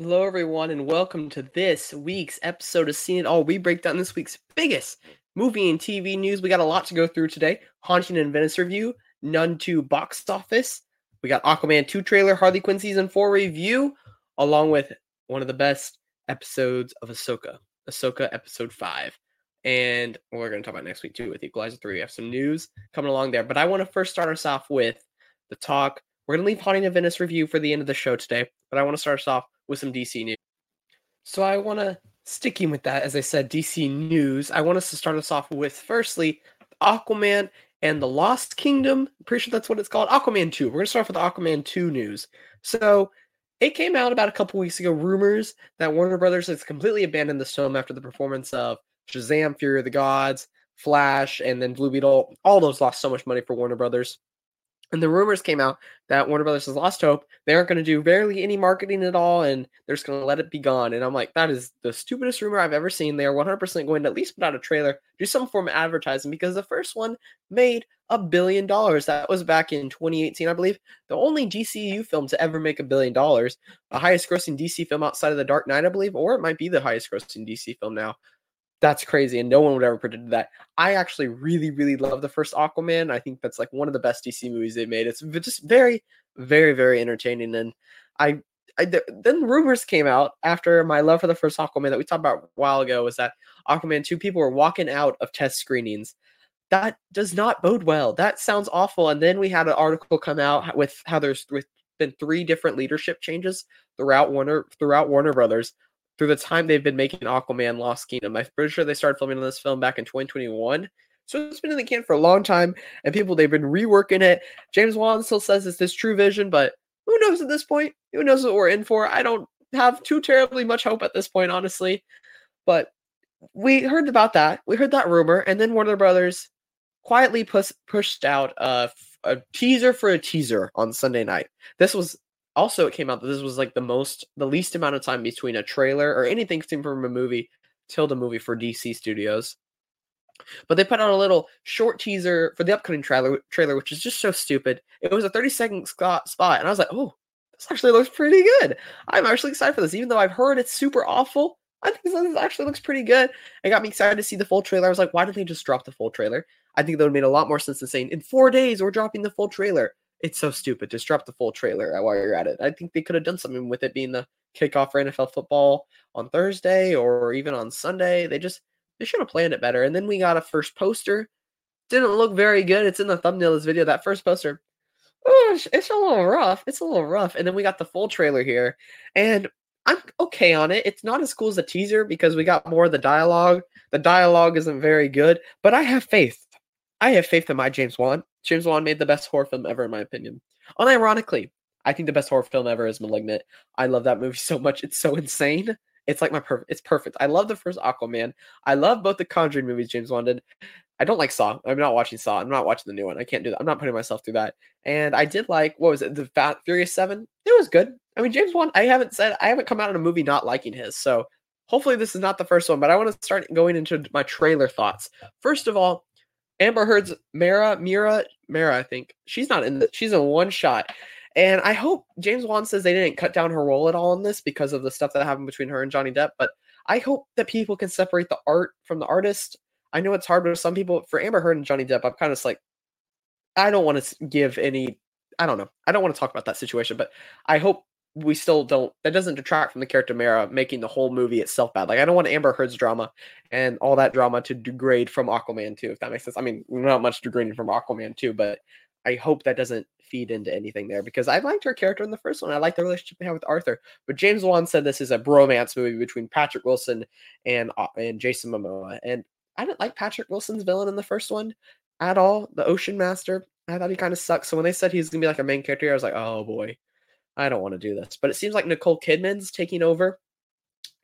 Hello, everyone, and welcome to this week's episode of Scene It All. We break down this week's biggest movie and TV news. We got a lot to go through today. Haunting in Venice review, Nun 2 box office. We got Aquaman 2 trailer, Harley Quinn season 4 review, along with one of the best episodes of Ahsoka, Ahsoka episode 5. And we're going to talk about next week too with Equalizer 3. We have some news coming along there. But I want to first start us off with the talk. We're going to leave Haunting in Venice review for the end of the show today, but I want to start us off with some DC news. So I want to sticking with that, as I said, DC news. I want us to start us off with firstly Aquaman and the Lost Kingdom. I'm pretty sure that's what it's called. Aquaman 2. We're gonna start off with Aquaman 2 news. So it came out about a couple weeks ago. Rumors that Warner Brothers has completely abandoned this film after the performance of Shazam, Fury of the Gods, Flash, and then Blue Beetle. All those lost so much money for Warner Brothers. And the rumors came out that Warner Brothers has lost hope. They aren't going to do barely any marketing at all, and they're just going to let it be gone. And I'm like, that is the stupidest rumor I've ever seen. They are 100% going to at least put out a trailer, do some form of advertising, because the first one made a billion dollars. That was back in 2018, I believe. The only DCU film to ever make a billion dollars. The highest grossing DC film outside of The Dark Knight, I believe, or it might be the highest grossing DC film now that's crazy and no one would ever predict that. I actually really really love the first aquaman i think that's like one of the best dc movies they've made. It's just very very very entertaining and i, I then rumors came out after my love for the first aquaman that we talked about a while ago was that aquaman 2 people were walking out of test screenings. That does not bode well. That sounds awful and then we had an article come out with how there's with been three different leadership changes throughout warner throughout warner brothers through the time they've been making Aquaman Lost Kingdom. I'm pretty sure they started filming on this film back in 2021. So it's been in the can for a long time, and people they've been reworking it. James Wan still says it's this true vision, but who knows at this point? Who knows what we're in for? I don't have too terribly much hope at this point, honestly. But we heard about that. We heard that rumor, and then Warner Brothers quietly push, pushed out a, a teaser for a teaser on Sunday night. This was also it came out that this was like the most the least amount of time between a trailer or anything seen from a movie till the movie for DC Studios. But they put out a little short teaser for the upcoming trailer, trailer, which is just so stupid. It was a 30 second spot, and I was like, oh, this actually looks pretty good. I'm actually excited for this, even though I've heard it's super awful. I think this actually looks pretty good. It got me excited to see the full trailer. I was like, why didn't they just drop the full trailer? I think that would have made a lot more sense than saying in four days we're dropping the full trailer it's so stupid. Just drop the full trailer while you're at it. I think they could have done something with it being the kickoff for NFL football on Thursday or even on Sunday. They just they should have planned it better. And then we got a first poster. Didn't look very good. It's in the thumbnail of this video. That first poster, oh, it's a little rough. It's a little rough. And then we got the full trailer here, and I'm okay on it. It's not as cool as the teaser because we got more of the dialogue. The dialogue isn't very good, but I have faith. I have faith in my James Wan. James Wan made the best horror film ever, in my opinion. Unironically, I think the best horror film ever is *Malignant*. I love that movie so much; it's so insane. It's like my perfect. It's perfect. I love the first Aquaman. I love both the Conjuring movies James Wan did. I don't like Saw. I'm not watching Saw. I'm not watching the new one. I can't do that. I'm not putting myself through that. And I did like what was it? The Fat Furious Seven. It was good. I mean, James Wan. I haven't said I haven't come out in a movie not liking his. So hopefully this is not the first one. But I want to start going into my trailer thoughts. First of all, Amber Heard's Mera, Mira, Mera, I think she's not in the, she's in one shot. And I hope James Wan says they didn't cut down her role at all in this because of the stuff that happened between her and Johnny Depp. But I hope that people can separate the art from the artist. I know it's hard with some people. For Amber Heard and Johnny Depp, I'm kind of like, I don't want to give any. I don't know. I don't want to talk about that situation, but I hope we still don't that doesn't detract from the character Mera making the whole movie itself bad. Like I don't want Amber Heard's drama and all that drama to degrade from Aquaman 2, if that makes sense. I mean, not much degrading from Aquaman 2, but I hope that doesn't feed into anything there because I liked her character in the first one. I liked the relationship they had with Arthur. But James Wan said this is a bromance movie between Patrick Wilson and uh, and Jason Momoa. And I didn't like Patrick Wilson's villain in the first one at all. The Ocean Master. I thought he kind of sucked. So when they said he's gonna be like a main character, I was like, oh boy. I don't want to do this. But it seems like Nicole Kidman's taking over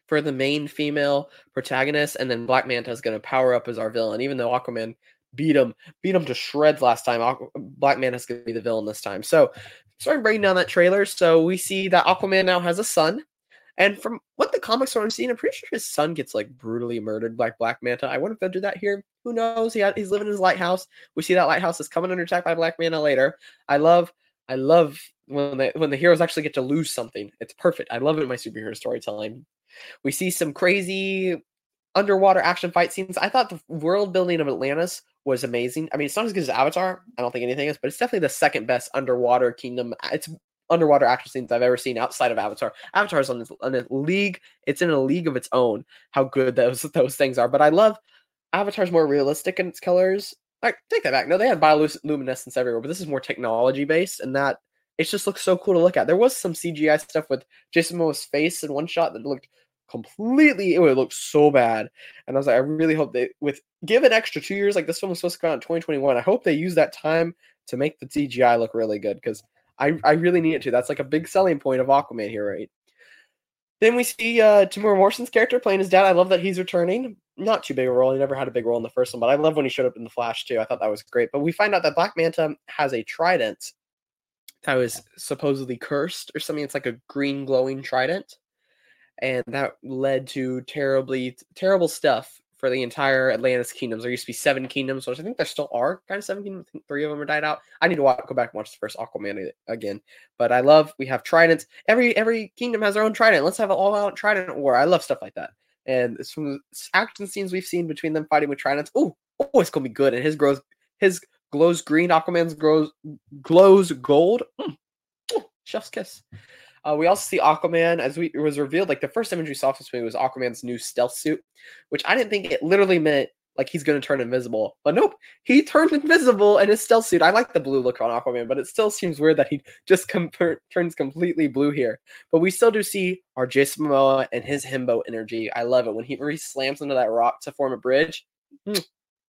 for the main female protagonist, and then Black Manta is going to power up as our villain. Even though Aquaman beat him, beat him to shreds last time, Aqu- Black Manta is going to be the villain this time. So, starting breaking down that trailer, so we see that Aquaman now has a son. And from what the comics are seeing, I'm pretty sure his son gets like brutally murdered by Black Manta. I wonder if they'll do that here. Who knows? He had, he's living in his lighthouse. We see that lighthouse is coming under attack by Black Manta later. I love I love when the when the heroes actually get to lose something. It's perfect. I love it in my superhero storytelling. We see some crazy underwater action fight scenes. I thought the world building of Atlantis was amazing. I mean, it's not as good as Avatar. I don't think anything is, but it's definitely the second best underwater kingdom. It's underwater action scenes I've ever seen outside of Avatar. Avatar is on, on a league. It's in a league of its own. How good those those things are. But I love Avatar's more realistic in its colors. Take that back. No, they had bioluminescence everywhere, but this is more technology based, and that it just looks so cool to look at. There was some CGI stuff with Jason Momoa's face in one shot that looked completely it would look so bad and i was like i really hope they with give extra two years like this film was supposed to come out in 2021 i hope they use that time to make the cgi look really good because i i really need it to that's like a big selling point of aquaman here right then we see uh Temuera Morrison's character playing his dad. I love that he's returning. Not too big a role. He never had a big role in the first one, but I love when he showed up in the Flash too. I thought that was great. But we find out that Black Manta has a trident that was supposedly cursed or something. It's like a green glowing trident and that led to terribly terrible stuff for the entire Atlantis kingdoms. There used to be seven kingdoms, which I think there still are kind of seven kingdoms. three of them are died out. I need to watch, go back and watch the first Aquaman again. But I love we have tridents. Every every kingdom has their own trident. Let's have an all out trident war. I love stuff like that. And it's from the action scenes we've seen between them fighting with tridents. Oh, oh, it's gonna be good. And his grows his glows green. Aquaman's grows glows gold. Mm. Oh, chef's kiss. Uh, we also see Aquaman, as we it was revealed, like the first image we saw this movie was Aquaman's new stealth suit, which I didn't think it literally meant like he's going to turn invisible. But nope, he turned invisible in his stealth suit. I like the blue look on Aquaman, but it still seems weird that he just com- turns completely blue here. But we still do see our Jason Momoa and his himbo energy. I love it when he, slams into that rock to form a bridge. Mm.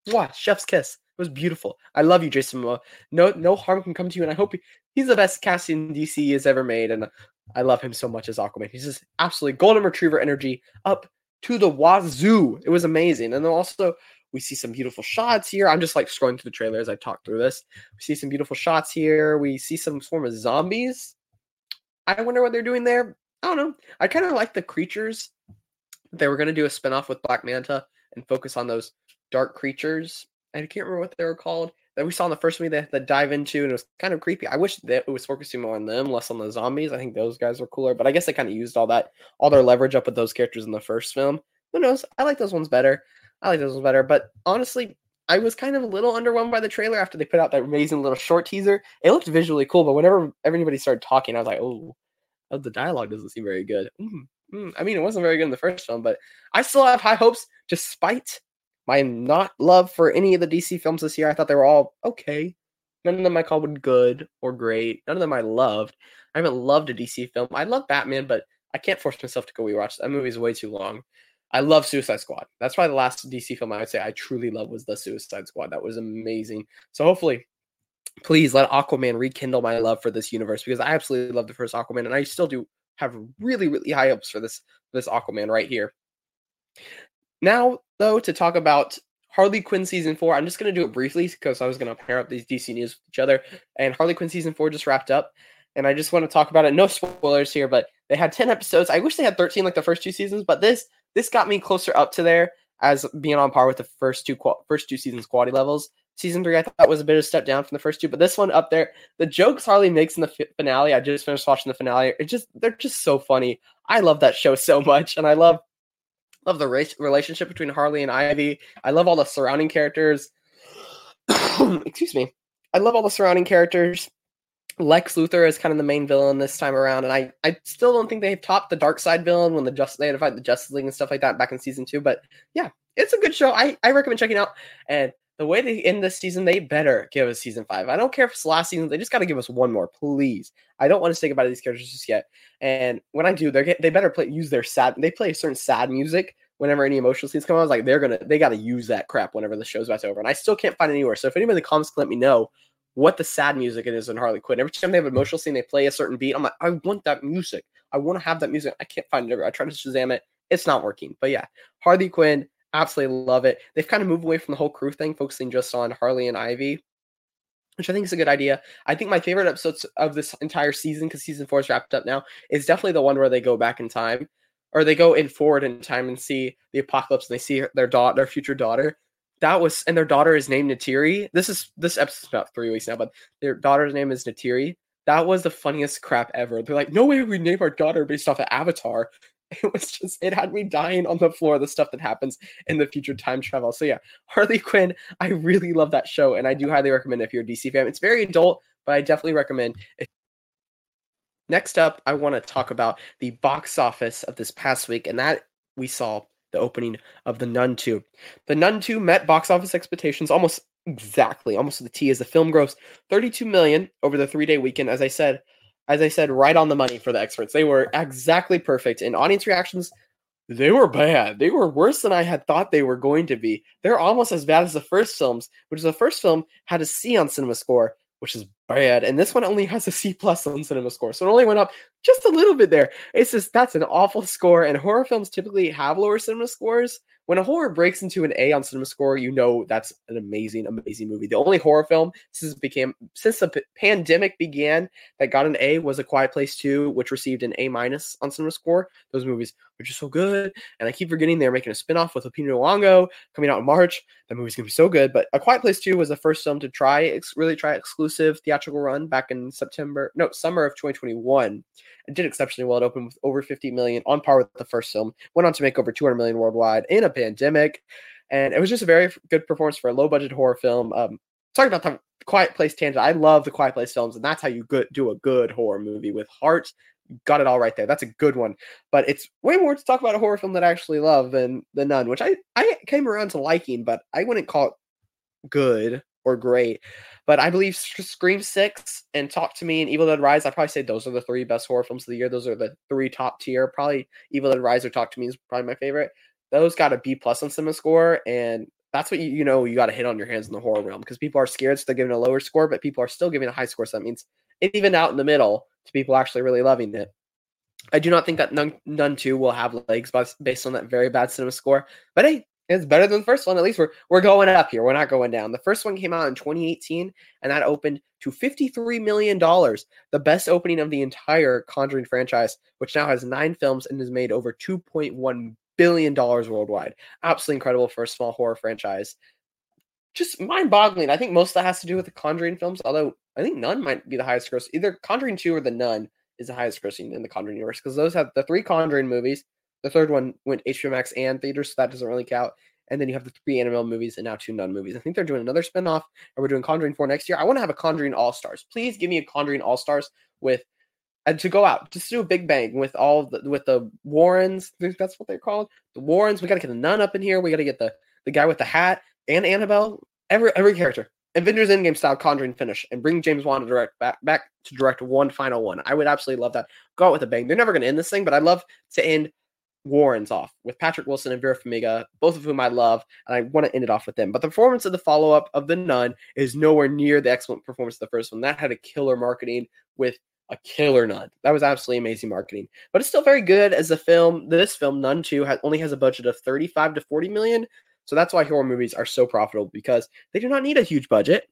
Mwah, chef's kiss. It was beautiful. I love you, Jason Momoa. No, no harm can come to you, and I hope he, he's the best casting DC has ever made. And I love him so much as Aquaman. He's just absolutely golden retriever energy up to the wazoo. It was amazing. And then also we see some beautiful shots here. I'm just like scrolling through the trailer as I talk through this. We see some beautiful shots here. We see some form of zombies. I wonder what they're doing there. I don't know. I kind of like the creatures. They were going to do a spinoff with Black Manta and focus on those dark creatures. I can't remember what they were called that we saw in the first movie that, dive into and it was kind of creepy. I wish that it was focusing more on them, less on the zombies. I think those guys were cooler, but I guess they kind of used all that, all their leverage up with those characters in the first film. Who knows? I like those ones better. I like those ones better. But honestly, I was kind of a little underwhelmed by the trailer after they put out that amazing little short teaser. It looked visually cool, but whenever everybody started talking, I was like, oh, oh the dialogue doesn't seem very good. Mm. I mean, it wasn't very good in the first film, but I still have high hopes despite my not love for any of the DC films this year. I thought they were all okay. None of them I called good or great. None of them I loved. I haven't loved a DC film. I love Batman, but I can't force myself to go rewatch. That movie is way too long. I love Suicide Squad. That's why the last DC film I would say I truly love was the Suicide Squad. That was amazing. So hopefully, please let Aquaman rekindle my love for this universe because I absolutely love the first Aquaman, and I still do have really, really high hopes for this this Aquaman right here. Now, though, to talk about Harley Quinn season four, I'm just going to do it briefly because I was going to pair up these DC news with each other. And Harley Quinn season four just wrapped up. And I just want to talk about it. No spoilers here, but they had 10 episodes. I wish they had 13 like the first two seasons, but this this got me closer up to there as being on par with the first two first two seasons quality levels. Season three, I thought was a bit of a step down from the first two, but this one up there, the jokes Harley makes in the finale. I just finished watching the finale. It just they're just so funny. I love that show so much, and I love love the race relationship between Harley and Ivy. I love all the surrounding characters. Excuse me. I love all the surrounding characters. Lex Luthor is kind of the main villain this time around, and I, I still don't think they've topped the Darkseid villain when the just they had to fight the Justice League and stuff like that back in season two. But yeah, it's a good show. I, I recommend checking out. And the way they end this season, they better give us season five. I don't care if it's last season; they just got to give us one more, please. I don't want to say goodbye to these characters just yet. And when I do, they they better play use their sad. They play a certain sad music whenever any emotional scenes come on. I was like, they're gonna they got to use that crap whenever the show's about to over. And I still can't find anywhere. So if anybody in the comments can let me know what the sad music it is in Harley Quinn. Every time they have an emotional scene, they play a certain beat. I'm like, I want that music. I want to have that music. I can't find it. I try to Shazam it. It's not working. But yeah, Harley Quinn, absolutely love it. They've kind of moved away from the whole crew thing, focusing just on Harley and Ivy which I think is a good idea. I think my favorite episodes of this entire season, because season four is wrapped up now, is definitely the one where they go back in time, or they go in forward in time and see the apocalypse, and they see their daughter, their future daughter. That was, and their daughter is named Neytiri. This is this episode's about three weeks now, but their daughter's name is Neytiri. that was the funniest crap ever. They're like, no way we name our daughter based off of Avatar. It was just, it had me dying on the floor, the stuff that happens in the future time travel. So, yeah, Harley Quinn, I really love that show. And I do highly recommend if you're a DC fan. It's very adult, but I definitely recommend it. Next up, I want to talk about the box office of this past week. And that we saw the opening of The Nun 2. The Nun 2 met box office expectations almost exactly, almost to the T as the film grossed 32 million over the 3-day weekend as I said, as I said right on the money for the experts. They were exactly perfect and audience reactions they were bad. They were worse than I had thought they were going to be. They're almost as bad as the first films, which is the first film had a C on Cinema Score, which is bad. And this one only has a C plus on Cinema Score, so it only went up just a little bit there. It's just that's an awful score. And horror films typically have lower Cinema Scores. When a horror breaks into an A on Cinema Score, you know that's an amazing, amazing movie. The only horror film since became since the p- pandemic began that got an A was A Quiet Place Two, which received an A minus on Cinema Score. Those movies were is so good, and I keep forgetting they're making a spinoff with Lupita Nyong'o coming out in March. That movie's gonna be so good. But A Quiet Place Two was the first film to try ex- really try exclusive theatrical run back in September, no summer of 2021. It did exceptionally well. It opened with over 50 million, on par with the first film. Went on to make over 200 million worldwide in a pandemic, and it was just a very good performance for a low budget horror film. Um, talking about the Quiet Place tangent, I love the Quiet Place films, and that's how you good, do a good horror movie with heart. Got it all right there. That's a good one, but it's way more to talk about a horror film that I actually love than The Nun, which I I came around to liking, but I wouldn't call it good or great. But I believe Scream Six and Talk to Me and Evil Dead Rise. I probably say those are the three best horror films of the year. Those are the three top tier. Probably Evil Dead Rise or Talk to Me is probably my favorite. Those got a B plus on Cinema Score, and that's what you, you know you got to hit on your hands in the horror realm because people are scared, so they're giving a lower score, but people are still giving a high score. So that means it even out in the middle to people actually really loving it. I do not think that Nun, Nun 2 will have legs based on that very bad cinema score. But hey, it's better than the first one. At least we're we're going up here. We're not going down. The first one came out in 2018, and that opened to 53 million dollars, the best opening of the entire Conjuring franchise, which now has nine films and has made over 2.1 billion dollars worldwide. Absolutely incredible for a small horror franchise. Just mind-boggling. I think most of that has to do with the Conjuring films, although I think Nun might be the highest gross. Either Conjuring 2 or The Nun is the highest grossing in the Conjuring universe because those have the three Conjuring movies the third one went HBO Max and theaters, so that doesn't really count. And then you have the three Annabelle movies and now two Nun movies. I think they're doing another spinoff, and we're doing Conjuring 4 next year. I want to have a Conjuring All Stars. Please give me a Conjuring All Stars with and to go out, just do a big bang with all the with the Warrens. That's what they're called. The Warrens. We got to get the nun up in here. We got to get the the guy with the hat and Annabelle. Every every character. Avengers Endgame style Conjuring finish and bring James Wan to direct back back to direct one final one. I would absolutely love that. Go out with a bang. They're never going to end this thing, but I'd love to end Warrens off with Patrick Wilson and Vera Farmiga, both of whom I love, and I want to end it off with them. But the performance of the follow up of The Nun is nowhere near the excellent performance of the first one. That had a killer marketing with a killer nun. That was absolutely amazing marketing. But it's still very good as a film. This film, Nun 2, has, only has a budget of 35 to 40 million. So that's why horror movies are so profitable because they do not need a huge budget.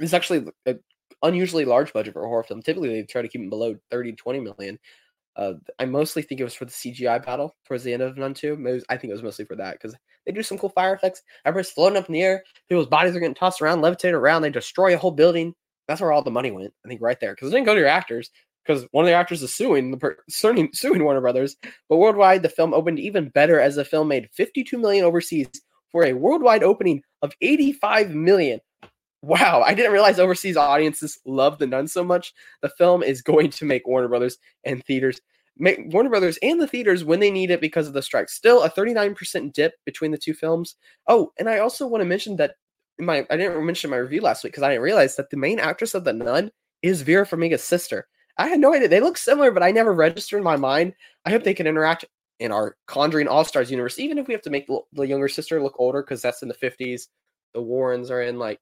It's actually an unusually large budget for a horror film. Typically, they try to keep them below 30 to 20 million. Uh, I mostly think it was for the CGI battle towards the end of Nun 2. Was, I think it was mostly for that because they do some cool fire effects. Everybody's floating up in the air. People's bodies are getting tossed around, levitated around. They destroy a whole building. That's where all the money went. I think right there because it didn't go to your actors because one of the actors is suing the per- suing Warner Brothers. But worldwide, the film opened even better as the film made 52 million overseas for a worldwide opening of 85 million. Wow, I didn't realize overseas audiences love The Nun so much. The film is going to make Warner Brothers and theaters make Warner Brothers and the theaters when they need it because of the strike. Still a 39% dip between the two films. Oh, and I also want to mention that my I didn't mention my review last week because I didn't realize that the main actress of The Nun is Vera Farmiga's sister. I had no idea. They look similar, but I never registered in my mind. I hope they can interact in our Conjuring All Stars universe, even if we have to make the younger sister look older because that's in the 50s. The Warrens are in like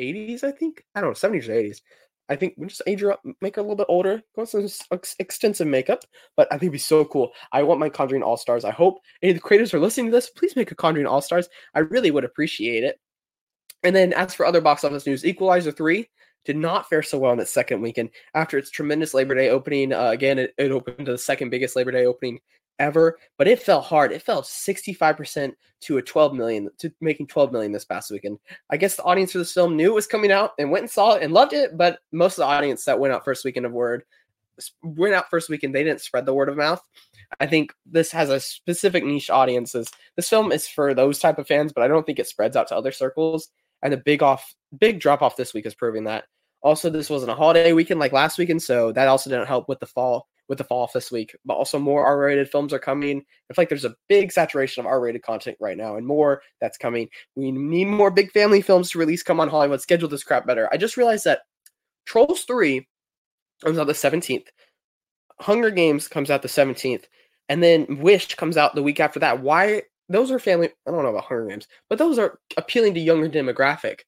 80s, I think. I don't know, 70s or 80s. I think we just age her up, make her a little bit older, go some ex- extensive makeup. But I think it'd be so cool. I want my Conjuring All Stars. I hope any of the creators are listening to this. Please make a Conjuring All Stars. I really would appreciate it. And then as for other box office news, Equalizer 3 did not fare so well in its second weekend after its tremendous Labor Day opening. Uh, again, it, it opened to the second biggest Labor Day opening ever, but it fell hard. It fell 65% to a 12 million to making 12 million this past weekend. I guess the audience for this film knew it was coming out and went and saw it and loved it, but most of the audience that went out first weekend of word went out first weekend, they didn't spread the word of mouth. I think this has a specific niche audiences. This film is for those type of fans, but I don't think it spreads out to other circles. And the big off big drop off this week is proving that. Also, this wasn't a holiday weekend like last weekend, so that also didn't help with the fall with the fall off this week. But also more R-rated films are coming. I feel like there's a big saturation of R-rated content right now, and more that's coming. We need more big family films to release. Come on, Hollywood, schedule this crap better. I just realized that Trolls Three comes out the 17th. Hunger Games comes out the 17th, and then Wish comes out the week after that. Why? Those are family. I don't know about Hunger Games, but those are appealing to younger demographic.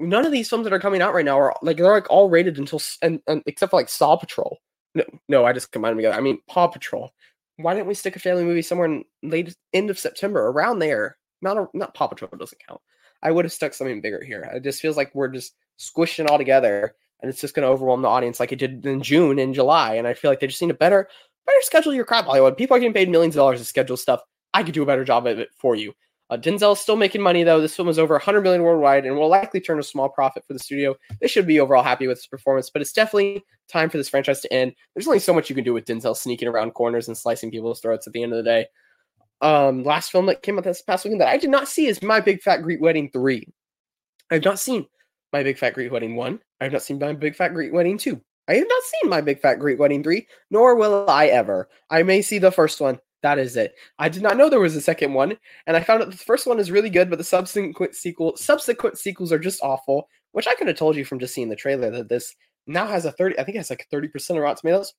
None of these films that are coming out right now are like they're like all rated until and, and except for like Saw Patrol. No, no, I just combined them together. I mean Paw Patrol. Why didn't we stick a family movie somewhere in late end of September around there? Not a, not Paw Patrol doesn't count. I would have stuck something bigger here. It just feels like we're just squishing all together and it's just going to overwhelm the audience like it did in June and July. And I feel like they just need a better, better schedule your crap, Hollywood. People are getting paid millions of dollars to schedule stuff. I could do a better job of it for you. Uh, Denzel's still making money though. This film is over 100 million worldwide and will likely turn a small profit for the studio. They should be overall happy with his performance, but it's definitely time for this franchise to end. There's only so much you can do with Denzel sneaking around corners and slicing people's throats at the end of the day. Um, last film that came out this past weekend that I did not see is My Big Fat Greek Wedding 3. I've not seen My Big Fat Greek Wedding 1. I have not seen My Big Fat Greek Wedding 2. I have not seen My Big Fat Greek Wedding 3, nor will I ever. I may see the first one. That is it. I did not know there was a second one, and I found out the first one is really good, but the subsequent sequel subsequent sequels are just awful. Which I could have told you from just seeing the trailer that this now has a 30, I think it has like 30% of Rotten Tomatoes.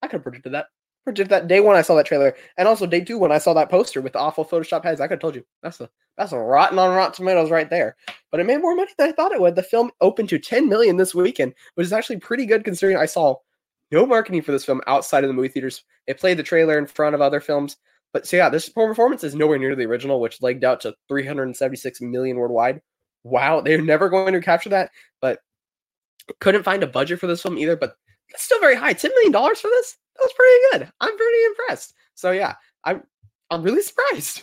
I could have predicted that. Predicted that day one I saw that trailer, and also day two when I saw that poster with the awful Photoshop heads. I could have told you that's a that's a rotten on Rotten Tomatoes right there. But it made more money than I thought it would. The film opened to 10 million this weekend, which is actually pretty good considering I saw no marketing for this film outside of the movie theaters. It played the trailer in front of other films. But so yeah, this poor performance is nowhere near the original, which legged out to 376 million worldwide. Wow, they're never going to capture that. But couldn't find a budget for this film either. But that's still very high. $10 million for this? That was pretty good. I'm pretty impressed. So yeah, I'm I'm really surprised.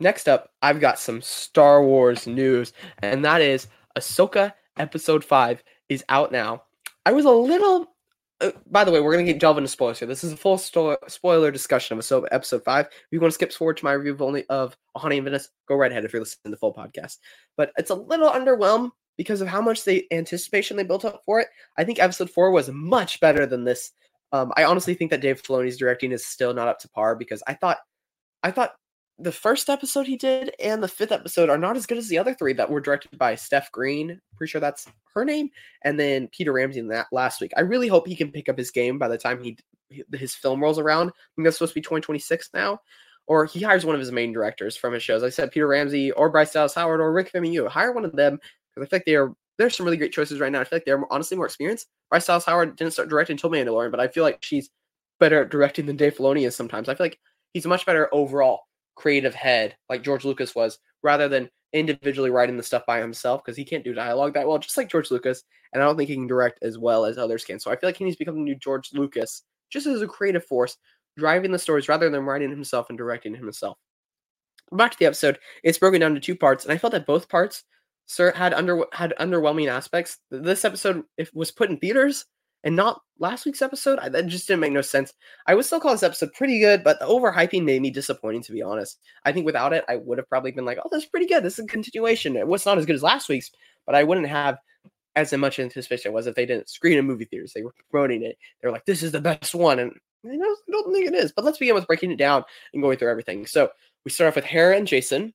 Next up, I've got some Star Wars news, and that is Ahsoka Episode 5 is out now. I was a little uh, by the way, we're gonna get delve into spoilers here. This is a full sto- spoiler discussion of Ahsoka episode five. If you want to skip forward to my review of only of Haunting in Venice, go right ahead if you're listening to the full podcast. But it's a little underwhelmed because of how much the anticipation they built up for it. I think episode four was much better than this. Um, I honestly think that Dave Filoni's directing is still not up to par because I thought, I thought the first episode he did and the fifth episode are not as good as the other three that were directed by Steph Green. Pretty sure that's her name, and then Peter Ramsey in that last week. I really hope he can pick up his game by the time he his film rolls around. I think that's supposed to be 2026 now, or he hires one of his main directors from his shows. I said Peter Ramsey or Bryce Dallas Howard or Rick Famuyiwa. Hire one of them because I feel like they are. There's some really great choices right now. I feel like they're honestly more experienced. Bryce Dallas Howard didn't start directing until Mandalorian, but I feel like she's better at directing than Dave Filoni is sometimes. I feel like he's much better overall creative head like George Lucas was, rather than individually writing the stuff by himself because he can't do dialogue that well, just like George Lucas. And I don't think he can direct as well as others can. So I feel like he needs to become the new George Lucas, just as a creative force, driving the stories rather than writing himself and directing himself. Back to the episode, it's broken down to two parts, and I felt that both parts sir had under had underwhelming aspects. This episode, if was put in theaters, and not last week's episode. I, that just didn't make no sense. I would still call this episode pretty good, but the overhyping made me disappointing, to be honest. I think without it, I would have probably been like, oh, that's pretty good. This is a continuation. It was not as good as last week's, but I wouldn't have as much anticipation was if they didn't screen in movie theaters. They were promoting it. They were like, this is the best one. And I don't think it is. But let's begin with breaking it down and going through everything. So we start off with Hera and Jacen.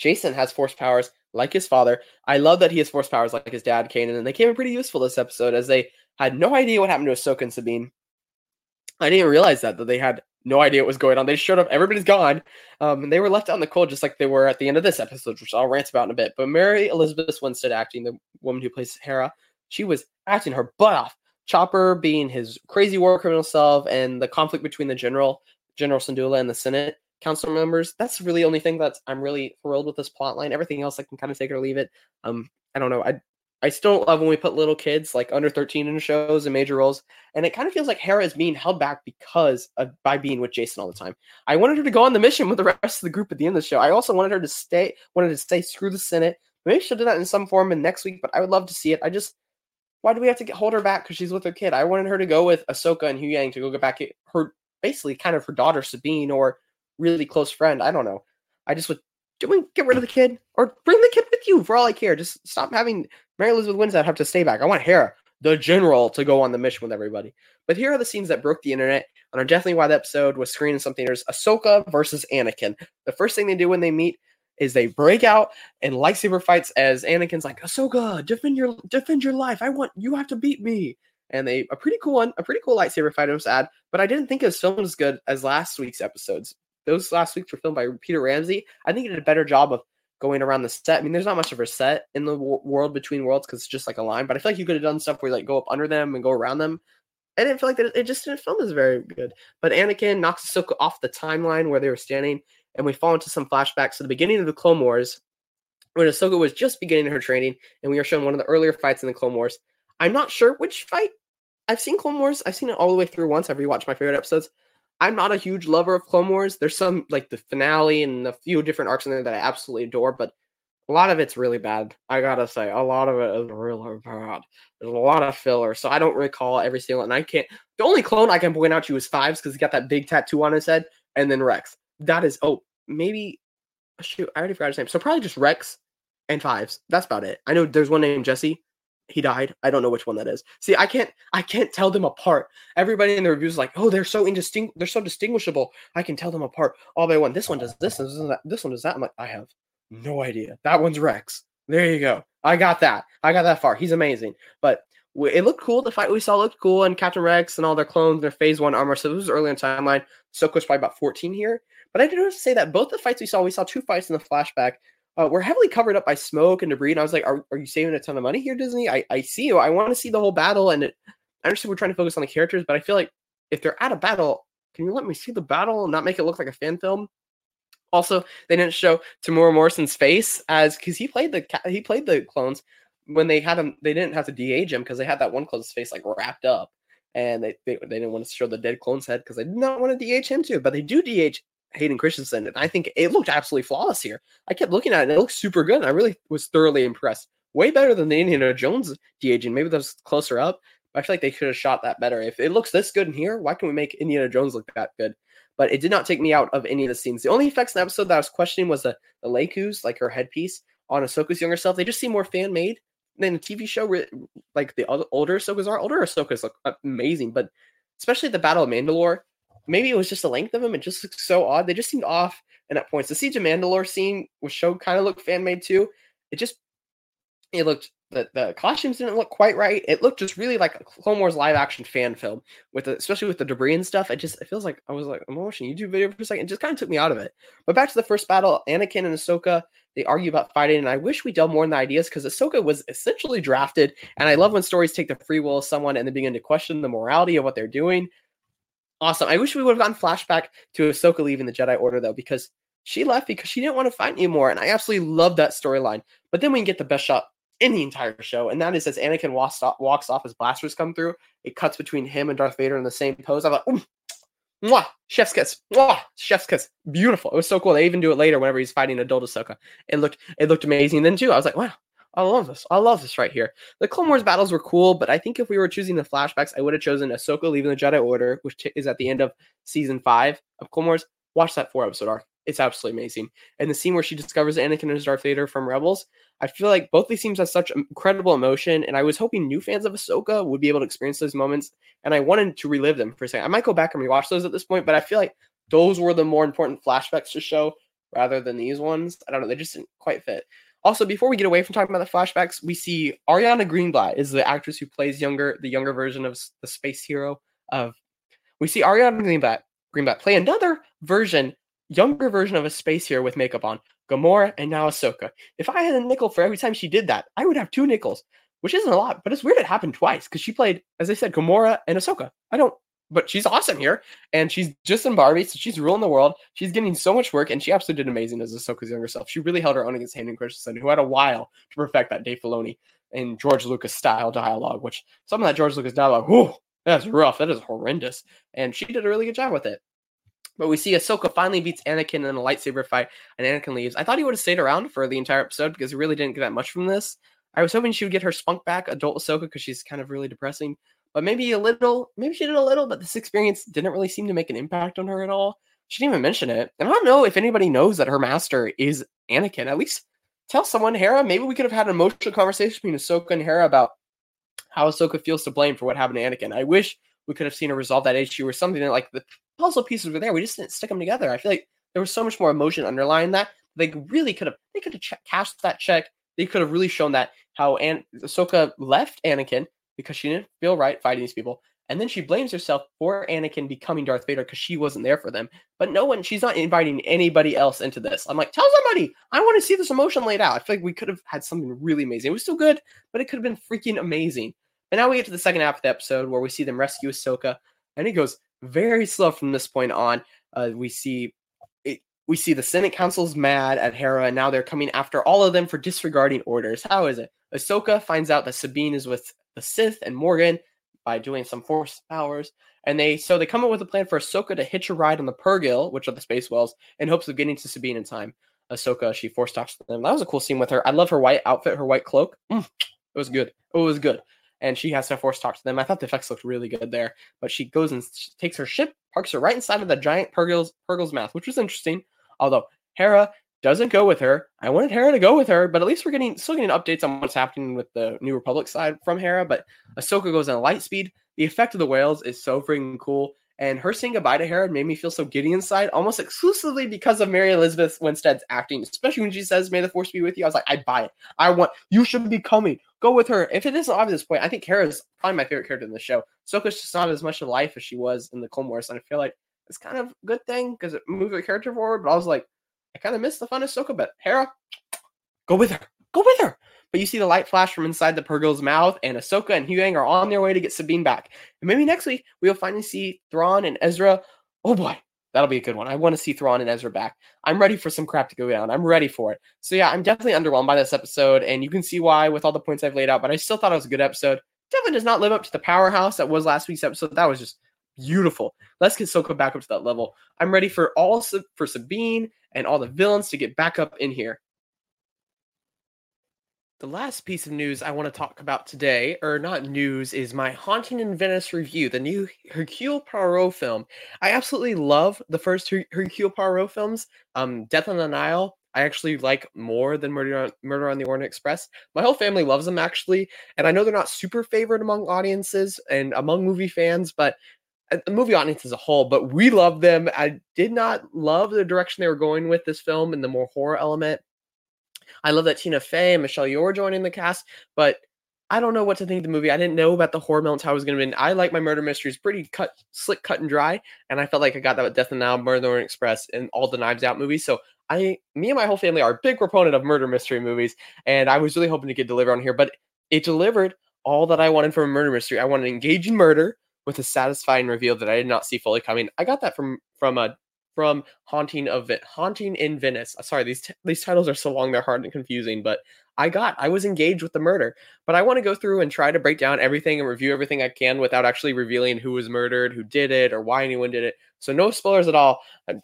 Jacen has force powers like his father. I love that he has force powers like his dad, Kanan, and they came in pretty useful this episode as they had no idea what happened to Ahsoka and Sabine. I didn't realize that that they had no idea what was going on. They showed up, everybody's gone, um, and they were left out in the cold, just like they were at the end of this episode, which I'll rant about in a bit. But Mary Elizabeth Winstead acting, the woman who plays Hera, she was acting her butt off. Chopper being his crazy war criminal self, and the conflict between the general, General Syndulla, and the Senate council members. That's really the only thing that I'm really thrilled with this plot line. Everything else, I can kind of take or leave it. Um, I don't know. I I still love when we put little kids like under 13 in shows and major roles. And it kind of feels like Hera is being held back because of by being with Jacen all the time. I wanted her to go on the mission with the rest of the group at the end of the show. I also wanted her to stay, wanted to say screw the Senate. Maybe she'll do that in some form in next week, but I would love to see it. I just why do we have to get, hold her back because she's with her kid? I wanted her to go with Ahsoka and Huyang to go get back eh, her basically kind of her daughter Sabine or really close friend. I don't know. I just would do we get rid of the kid or bring the kid with you for all I care. Just stop having Mary Elizabeth Winstead have to stay back. I want Hera, the general, to go on the mission with everybody. But here are the scenes that broke the internet and are definitely why the episode was screening something. There's Ahsoka versus Anakin. The first thing they do when they meet is they break out in lightsaber fights as Anakin's like, Ahsoka, defend your defend your life. I want you have to beat me. And they a pretty cool one, a pretty cool lightsaber fight. I was sad, but I didn't think it was filmed as good as last week's episodes those last weeks were filmed by Peter Ramsey. I think he did a better job of going around the set. I mean, there's not much of a set in the world between worlds because it's just like a line. But I feel like you could have done stuff where you like go up under them and go around them. I didn't feel like that. It just didn't film as very good. But Anakin knocks Ahsoka off the timeline where they were standing, and we fall into some flashbacks to the beginning of the Clone Wars when Ahsoka was just beginning her training, and we are shown one of the earlier fights in the Clone Wars. I'm not sure which fight. I've seen Clone Wars. I've seen it all the way through once. I've rewatched my favorite episodes. I'm not a huge lover of Clone Wars. There's some like the finale and a few different arcs in there that I absolutely adore, but a lot of it's really bad. I gotta say, a lot of it is really bad. There's a lot of filler, so I don't recall every single. And I can't. The only clone I can point out to you is Fives because he got that big tattoo on his head, and then Rex. That is oh maybe shoot I already forgot his name. So probably just Rex and Fives. That's about it. I know there's one named Jesse, he died. I don't know which one that is. See, I can't I can't tell them apart. Everybody in the reviews is like, oh, they're so indistinct, they're so distinguishable. I can tell them apart all by one. This one does this, this, that, this one does that. I'm like, I have no idea. That one's Rex. There you go. I got that. I got that far. He's amazing. But it looked cool. The fight we saw looked cool, and Captain Rex and all their clones, their Phase One armor. So this was early in timeline. Soko's probably about 14 here. But I did want to say that both the fights we saw, we saw two fights in the flashback uh, we're heavily covered up by smoke and debris. And I was like, are, are you saving a ton of money here, Disney? I, I see you. I want to see the whole battle. And it, I understand we're trying to focus on the characters, but I feel like if they're at a battle, can you let me see the battle and not make it look like a fan film? Also, they didn't show Temuera Morrison's face as because he played the he played the clones when they had him. They didn't have to de-age him because they had that one clone's face like wrapped up, and they, they, they didn't want to show the dead clone's head because they did not want to de-age him too. But they do de-age Hayden Christensen, and I think it looked absolutely flawless here. I kept looking at it, and it looked super good. And I really was thoroughly impressed. Way better than the Indiana Jones de-aging. Maybe that was closer up, I feel like they could have shot that better. If it looks this good in here, why can we make Indiana Jones look that good? But it did not take me out of any of the scenes. The only effects in the episode that I was questioning was the, the Lekku's, like her headpiece on Ahsoka's younger self. They just seem more fan made than the TV show. Like the older Ahsoka's are. Older Ahsoka's look amazing, but especially the Battle of Mandalore maybe it was just the length of them. It just looks so odd. They just seemed off and at points. The Siege of Mandalore scene was show kind of looked fan made too. It just it looked the, the costumes didn't look quite right. It looked just really like a Clone Wars live action fan film with the, especially with the debris and stuff. It just it feels like I was like I'm watching a YouTube video for a second. It just kind of took me out of it. But back to the first battle, Anakin and Ahsoka they argue about fighting, and I wish we delved more in the ideas because Ahsoka was essentially drafted. And I love when stories take the free will of someone and then begin to question the morality of what they're doing awesome. I wish we would have gotten flashback to Ahsoka leaving the Jedi Order though, because she left because she didn't want to fight anymore, and I absolutely love that storyline. But then we can get the best shot in the entire show, and that is as Anakin walks off, walks off as blasters come through. It cuts between him and Darth Vader in the same pose. I'm like, mwah, chef's kiss, mwah, chef's kiss, beautiful. It was so cool. They even do it later whenever he's fighting adult Ahsoka. It looked it looked amazing. then too, I was like, wow, I love this. I love this right here. The Clone Wars battles were cool, but I think if we were choosing the flashbacks, I would have chosen Ahsoka leaving the Jedi Order, which is at the end of season five of Clone Wars. Watch that four episode arc. It's absolutely amazing. And the scene where she discovers Anakin and Darth Vader from Rebels, I feel like both these scenes have such incredible emotion, and I was hoping new fans of Ahsoka would be able to experience those moments, and I wanted to relive them for a second. I might go back and rewatch those at this point, but I feel like those were the more important flashbacks to show rather than these ones. I don't know, they just didn't quite fit. Also, before we get away from talking about the flashbacks, we see Ariana Greenblatt is the actress who plays younger, the younger version of the space hero of. We see Ariana Greenblatt, Greenblatt play another version, younger version of a space hero with makeup on, Gamora and now Ahsoka. If I had a nickel for every time she did that, I would have two nickels, which isn't a lot, but it's weird it happened twice because she played, as I said, Gamora and Ahsoka. I don't but she's awesome here, and she's just in Barbie, so she's ruling the world. She's getting so much work, and she absolutely did amazing as Ahsoka's younger self. She really held her own against Hayden Christensen, who had a while to perfect that Dave Filoni. in George Lucas style dialogue, which some of that George Lucas dialogue, whew, that's rough. That is horrendous. And she did a really good job with it. But we see Ahsoka finally beats Anakin in a lightsaber fight, and Anakin leaves. I thought he would have stayed around for the entire episode because he really didn't get that much from this. I was hoping she would get her spunk back, adult Ahsoka, because she's kind of really depressing. But maybe a little, maybe she did a little, but this experience didn't really seem to make an impact on her at all. She didn't even mention it. And I don't know if anybody knows that her master is Anakin. At least tell someone, Hera. Maybe we could have had an emotional conversation between Ahsoka and Hera about how Ahsoka feels to blame for what happened to Anakin. I wish we could have seen her resolve that issue or something that like the puzzle pieces were there. We just didn't stick them together. I feel like there was so much more emotion underlying that. They really could have they could have ch- cashed that check. They could have really shown that how An- Ahsoka left Anakin because she didn't feel right fighting these people. And then she blames herself for Anakin becoming Darth Vader because she wasn't there for them. But no one, she's not inviting anybody else into this. I'm like, tell somebody. I want to see this emotion laid out. I feel like we could have had something really amazing. It was still good, but it could have been freaking amazing. And now we get to the second half of the episode where we see them rescue Ahsoka, and it goes very slow from this point on. Uh, we see it, we see the Senate Council's mad at Hera, and now they're coming after all of them for disregarding orders. How is it? Ahsoka finds out that Sabine is with the Sith and Morgan by doing some force powers, and they so they come up with a plan for Ahsoka to hitch a ride on the Purrgil, which are the space wells, in hopes of getting to Sabine in time. Ahsoka, she force talks to them. That was a cool scene with her. I love her white outfit, her white cloak. Mm, it was good. It was good and she has to force talk to them. I thought the effects looked really good there, but she goes and takes her ship, parks her right inside of the giant Purrgil's Purrgil's mouth, which was interesting. Although Hera doesn't go with her. I wanted Hera to go with her, but at least we're getting still getting updates on what's happening with the New Republic side from Hera. But Ahsoka goes on light speed. The effect of the whales is so freaking cool. And her saying goodbye to Hera made me feel so giddy inside, almost exclusively because of Mary Elizabeth Winstead's acting, especially when she says, May the force be with you. I was like, I buy it. I want you should be coming. Go with her. If it isn't obvious point, I think Hera is probably my favorite character in the show. Ahsoka's just not as much life as she was in the Clone Wars. And I feel like it's kind of a good thing because it moves the character forward. But I was like, I kind of missed the fun of Ahsoka, but Hera, go with her. Go with her. But you see the light flash from inside the Purrgil's mouth, and Ahsoka and Huyang are on their way to get Sabine back. And maybe next week we'll finally see Thrawn and Ezra. Oh boy, that'll be a good one. I want to see Thrawn and Ezra back. I'm ready for some crap to go down. I'm ready for it. So yeah, I'm definitely underwhelmed by this episode, and you can see why with all the points I've laid out. But I still thought it was a good episode. Definitely does not live up to the powerhouse that was last week's episode. That was just beautiful. Let's get Ahsoka back up to that level. I'm ready for all for Sabine and all the villains to get back up in here. The last piece of news I want to talk about today, or not news, is my Haunting in Venice review, the new Hercule Poirot film. I absolutely love the first Her- Hercule Poirot films. Um, Death on the Nile, I actually like more than Murder on, Murder on the Orient Express. My whole family loves them actually, and I know they're not super favored among audiences and among movie fans, but uh, the movie audience as a whole. But we love them. I did not love the direction they were going with this film and the more horror element. I love that Tina Fey and Michelle Yeoh joining the cast, but I don't know what to think of the movie. I didn't know about the horror elements how it was going to be. I like my murder mysteries pretty cut, slick, cut and dry, and I felt like I got that with Death and Now, Murder and Express, and all the Knives Out movies. So I, me and my whole family are a big proponent of murder mystery movies, and I was really hoping to get delivered on here, but it delivered all that I wanted from a murder mystery. I wanted engaging murder with a satisfying reveal that I did not see fully coming. I got that from from a from Haunting of it, Haunting in Venice. Uh, sorry, these t- these titles are so long they're hard and confusing, but I got I was engaged with the murder. But I want to go through and try to break down everything and review everything I can without actually revealing who was murdered, who did it, or why anyone did it. So no spoilers at all.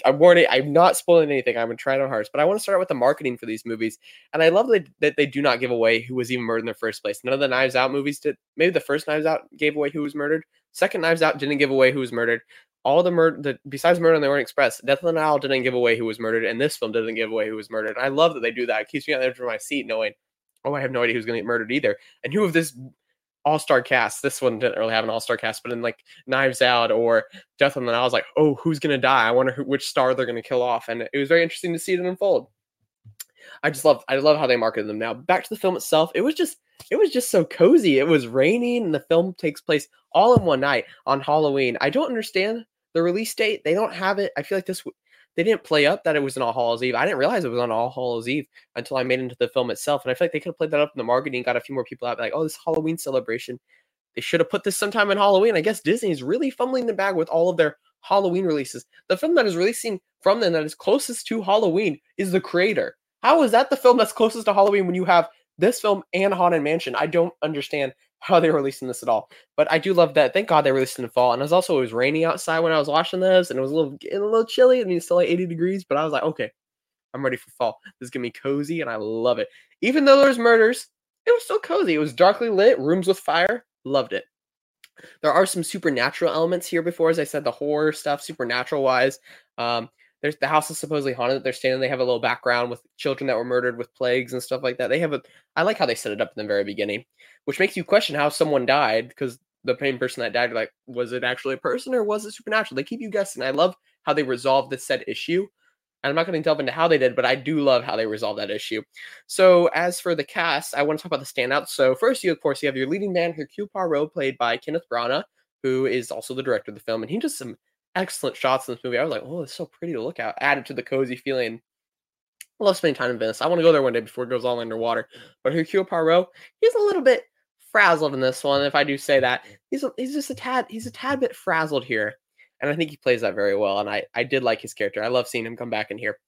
I'm warning. I'm not spoiling anything. I'm trying to hard, but I want to start out with the marketing for these movies. And I love that, that they do not give away who was even murdered in the first place. None of the Knives Out movies did. Maybe the first Knives Out gave away who was murdered. Second Knives Out didn't give away who was murdered all the murder, the, besides Murder on the Orient Express, Death of the Nile didn't give away who was murdered, and this film didn't give away who was murdered. And I love that they do that. It keeps me on the edge of my seat, knowing, oh, I have no idea who's going to get murdered either. And who of this all star cast? This one didn't really have an all star cast, but in like Knives Out or Death on the Nile, I was like, oh, who's going to die? I wonder who, which star they're going to kill off, and it was very interesting to see it unfold. I just love, I love how they marketed them. Now back to the film itself, it was just it was just so cozy. It was raining, and the film takes place all in one night on Halloween. I don't understand the release date. They don't have it. I feel like this they didn't play up that it was an All Hallows Eve. I didn't realize it was on All Hallows Eve until I made into the film itself. And I feel like they could have played that up in the marketing, got a few more people out, like, oh, this Halloween celebration. They should have put this sometime in Halloween. I guess Disney's really fumbling the bag with all of their Halloween releases. The film that is releasing from them that is closest to Halloween is The Creator. How is that the film that's closest to Halloween when you have this film and Haunted Mansion. I don't understand how they're releasing this at all. But I do love that. Thank God they released in the fall. And it was also it was raining outside when I was watching this, and it was a little getting a little chilly. I mean, it's still like 80 degrees, but I was like, okay, I'm ready for fall. This is gonna be cozy, and I love it. Even though there's murders, it was still cozy. It was darkly lit, rooms with fire. Loved it. There are some supernatural elements here before, as I said, the horror stuff, supernatural wise. Um, there's the house is supposedly haunted. They're standing. They have a little background with children that were murdered with plagues and stuff like that. They have a. I like how they set it up in the very beginning, which makes you question how someone died because the main person that died, like, was it actually a person or was it supernatural? They keep you guessing. I love how they resolve this said issue. And I'm not going to delve into how they did, but I do love how they resolved that issue. So, as for the cast, I want to talk about the standouts. So, first, you of course you have your leading man Hercule Poirot, played by Kenneth Branagh, who is also the director of the film, and he does some excellent shots in this movie. I was like, oh, it's so pretty to look at. Added to the cozy feeling. I love spending time in Venice. I want to go there one day before it goes all underwater. But Hercule Poirot, he's a little bit frazzled in this one, if I do say that. He's a, he's just a tad he's a tad bit frazzled here, and I think he plays that very well. And I I did like his character. I love seeing him come back in here.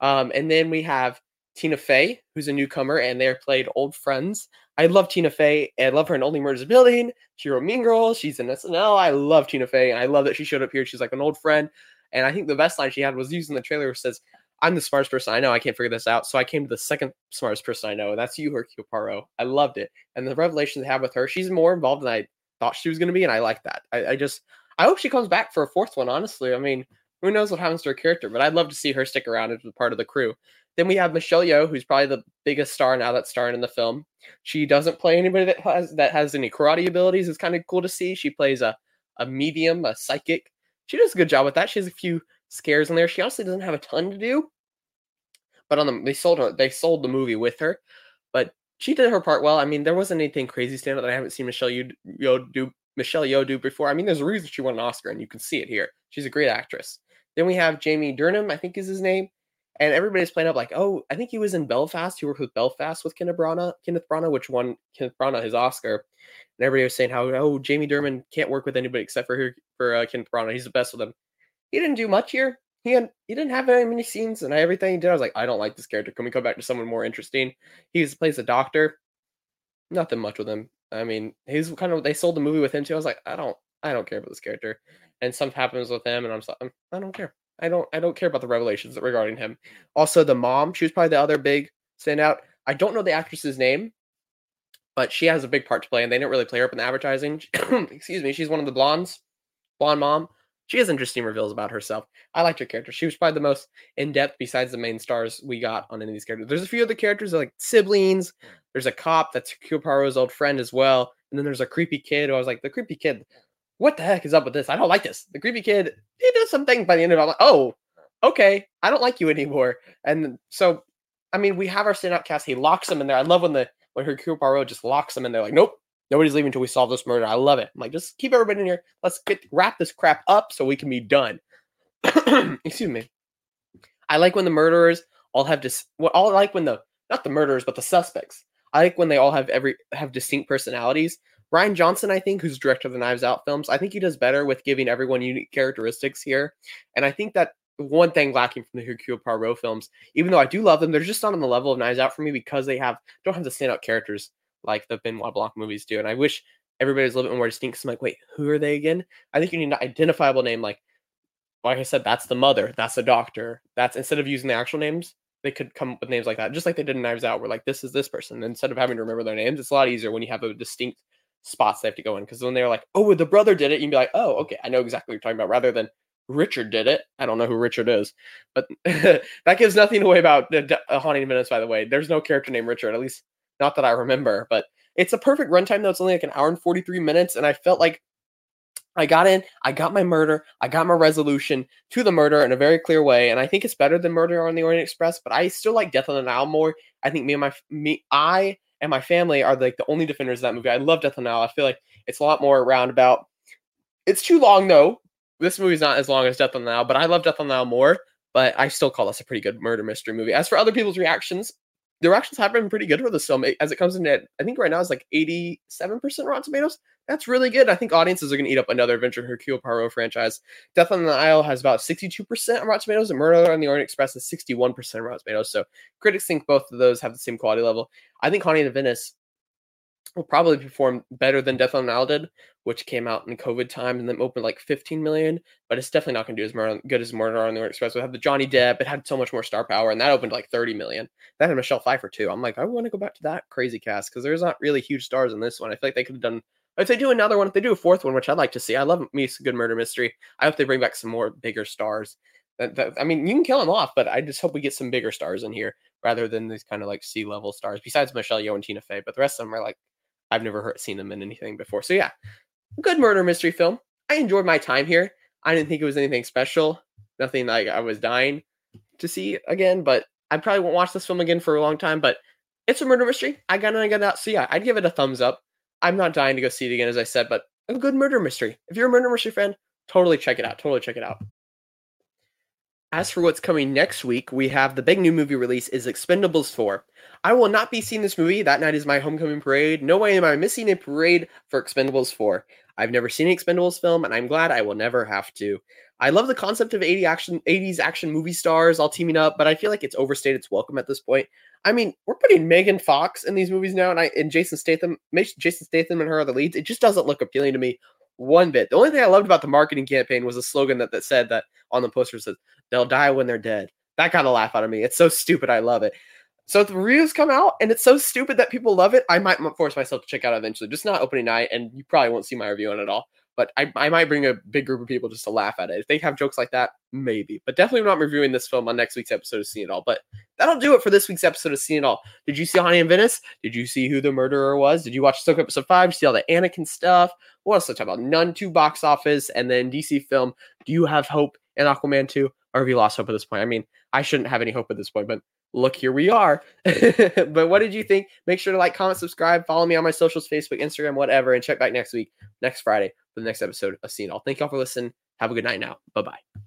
Um, and then we have Tina Fey, who's a newcomer, and they're played old friends. I love Tina Fey. I love her in Only Murders Building. She wrote Mean Girls. She's in SNL. I love Tina Fey, and I love that she showed up here. She's like an old friend. And I think the best line she had was using the trailer which says, I'm the smartest person I know. I can't figure this out. So I came to the second smartest person I know, and that's you, Hercule Poirot. I loved it. And the revelation they have with her, she's more involved than I thought she was going to be, and I like that. I, I, just, I hope she comes back for a fourth one, honestly. I mean, who knows what happens to her character, but I'd love to see her stick around as part of the crew. Then we have Michelle Yeoh, who's probably the biggest star now that's starring in the film. She doesn't play anybody that has that has any karate abilities. It's kind of cool to see. She plays a a medium, a psychic. She does a good job with that. She has a few scares in there. She honestly doesn't have a ton to do. But on the they sold her they sold the movie with her. But she did her part well. I mean, there wasn't anything crazy stand out that I haven't seen Michelle Yeoh do Michelle Yeoh do before. I mean, there's a reason she won an Oscar, and you can see it here. She's a great actress. Then we have Jamie Dornan, I think is his name and everybody's playing up like, oh, I think he was in Belfast. He worked with Belfast with Kenneth Branagh, Kenneth Branagh, which won Kenneth Branagh his Oscar. And everybody was saying how, oh, Jamie Dornan can't work with anybody except for for uh, Kenneth Branagh. He's the best with them. He didn't do much here. He had, he didn't have very many scenes, and everything he did, I was like, I don't like this character. Can we go back to someone more interesting? He plays a doctor. Nothing much with him. I mean, he's kind of they sold the movie with him too. I was like, I don't, I don't care about this character. And something happens with him, and I'm, like, I don't care. I don't I don't care about the revelations regarding him. Also, the mom, she was probably the other big standout. I don't know the actress's name, but she has a big part to play, and they didn't really play her up in the advertising. Excuse me, she's one of the blondes, blonde mom. She has interesting reveals about herself. I liked her character. She was probably the most in depth besides the main stars we got on any of these characters. There's a few other characters like siblings. There's a cop that's Poirot's old friend as well, and then there's a creepy kid. Who I was like, the creepy kid what the heck is up with this? I don't like this. The creepy kid, he does something by the end of it. I'm like, oh, okay, I don't like you anymore. And so, I mean, we have our standout cast. He locks them in there. I love when the when Hercule Poirot just locks them in there. Like, nope, nobody's leaving until we solve this murder. I love it. I'm like, just keep everybody in here. Let's get wrap this crap up so we can be done. Excuse me. I like when the murderers all have dis. Well, all I like when the not the murderers but the suspects. I like when they all have every have distinct personalities. Rian Johnson, I think, who's director of the Knives Out films, I think he does better with giving everyone unique characteristics here. And I think that one thing lacking from the Hercule Poirot films, even though I do love them, they're just not on the level of Knives Out for me because they have don't have the standout characters like the Benoit Blanc movies do. And I wish everybody's a little bit more distinct. I'm like, wait, who are they again? I think you need an identifiable name like like I said, that's the mother, that's the doctor. That's instead of using the actual names, they could come up with names like that, just like they did in Knives Out, where like this is this person. Instead of having to remember their names, it's a lot easier when you have a distinct spots they have to go in. Because when they're like, oh, the brother did it, you'd be like, oh, okay, I know exactly what you're talking about, rather than Richard did it. I don't know who Richard is, but that gives nothing away about the uh, Haunting in Venice, by the way. There's no character named Richard, at least not that I remember, but it's a perfect runtime, though. It's only like an hour and 43 minutes, and I felt like I got in, I got my murder, I got my resolution to the murder in a very clear way, and I think it's better than Murder on the Orient Express. But I still like Death on the Nile more. I think me and my me, I and my family are like the only defenders of that movie. I love Death on Nile. I feel like it's a lot more roundabout. It's too long though. This movie's not as long as Death on Nile, but I love Death on Nile more. But I still call this a pretty good murder mystery movie. As for other people's reactions, the reactions have been pretty good for this film as it comes in at I think right now it's like 87% Rotten Tomatoes. That's really good. I think audiences are going to eat up another Adventure Hercule Poirot franchise. Death on the Nile has about 62% on Rotten Tomatoes, and Murder on the Orient Express is 61% on Rotten Tomatoes. So critics think both of those have the same quality level. I think Haunting in Venice will probably perform better than Death on the Nile did, which came out in COVID time and then opened like 15 million. But it's definitely not going to do as good as Murder on the Orient Express. We had the Johnny Depp; it had so much more star power, and that opened like 30 million. That had Michelle Pfeiffer too. I'm like, I want to go back to that crazy cast because there's not really huge stars in this one. I feel like they could have done. If they do another one, if they do a fourth one, which I'd like to see, I love me some good murder mystery. I hope they bring back some more bigger stars. That, that, I mean, you can kill them off, but I just hope we get some bigger stars in here rather than these kind of like C level stars. Besides Michelle Yeoh and Tina Fey, but the rest of them are like I've never heard, seen them in anything before. So yeah, good murder mystery film. I enjoyed my time here. I didn't think it was anything special. Nothing like I was dying to see again, but I probably won't watch this film again for a long time. But it's a murder mystery. I got it. I got it. So yeah, I'd give it a thumbs up. I'm not dying to go see it again, as I said, but a good murder mystery. If you're a murder mystery fan, totally check it out. Totally check it out. As for what's coming next week, we have the big new movie release is Expendables 4. I will not be seeing this movie. That night is my homecoming parade. No way am I missing a parade for Expendables 4. I've never seen an Expendables film, and I'm glad I will never have to. I love the concept of 80 action 80s action movie stars all teaming up, but I feel like it's overstated its welcome at this point. I mean, we're putting Megan Fox in these movies now, and I and Jason Statham, Jason Statham and her are the leads. It just doesn't look appealing to me one bit. The only thing I loved about the marketing campaign was a slogan that, that said that on the poster says, they'll die when they're dead. That got a laugh out of me. It's so stupid. I love it. So the reviews come out and it's so stupid that people love it, I might force myself to check out eventually. Just not opening night, and you probably won't see my review on it all. But I, I might bring a big group of people just to laugh at it. If they have jokes like that, maybe. But definitely not reviewing this film on next week's episode of Scene It All. But that'll do it for this week's episode of Scene It All. Did you see Haunting in Venice? Did you see who the murderer was? Did you watch Ahsoka episode five? See all the Anakin stuff? What else I talk about? Nun 2 box office and then DC film. Do you have hope in Aquaman 2? Or have you lost hope at this point? I mean, I shouldn't have any hope at this point, but look, here we are. but what did you think? Make sure to like, comment, subscribe, follow me on my socials, Facebook, Instagram, whatever, and check back next week, next Friday, for the next episode of Seeing All. Thank y'all for listening. Have a good night now. Bye bye.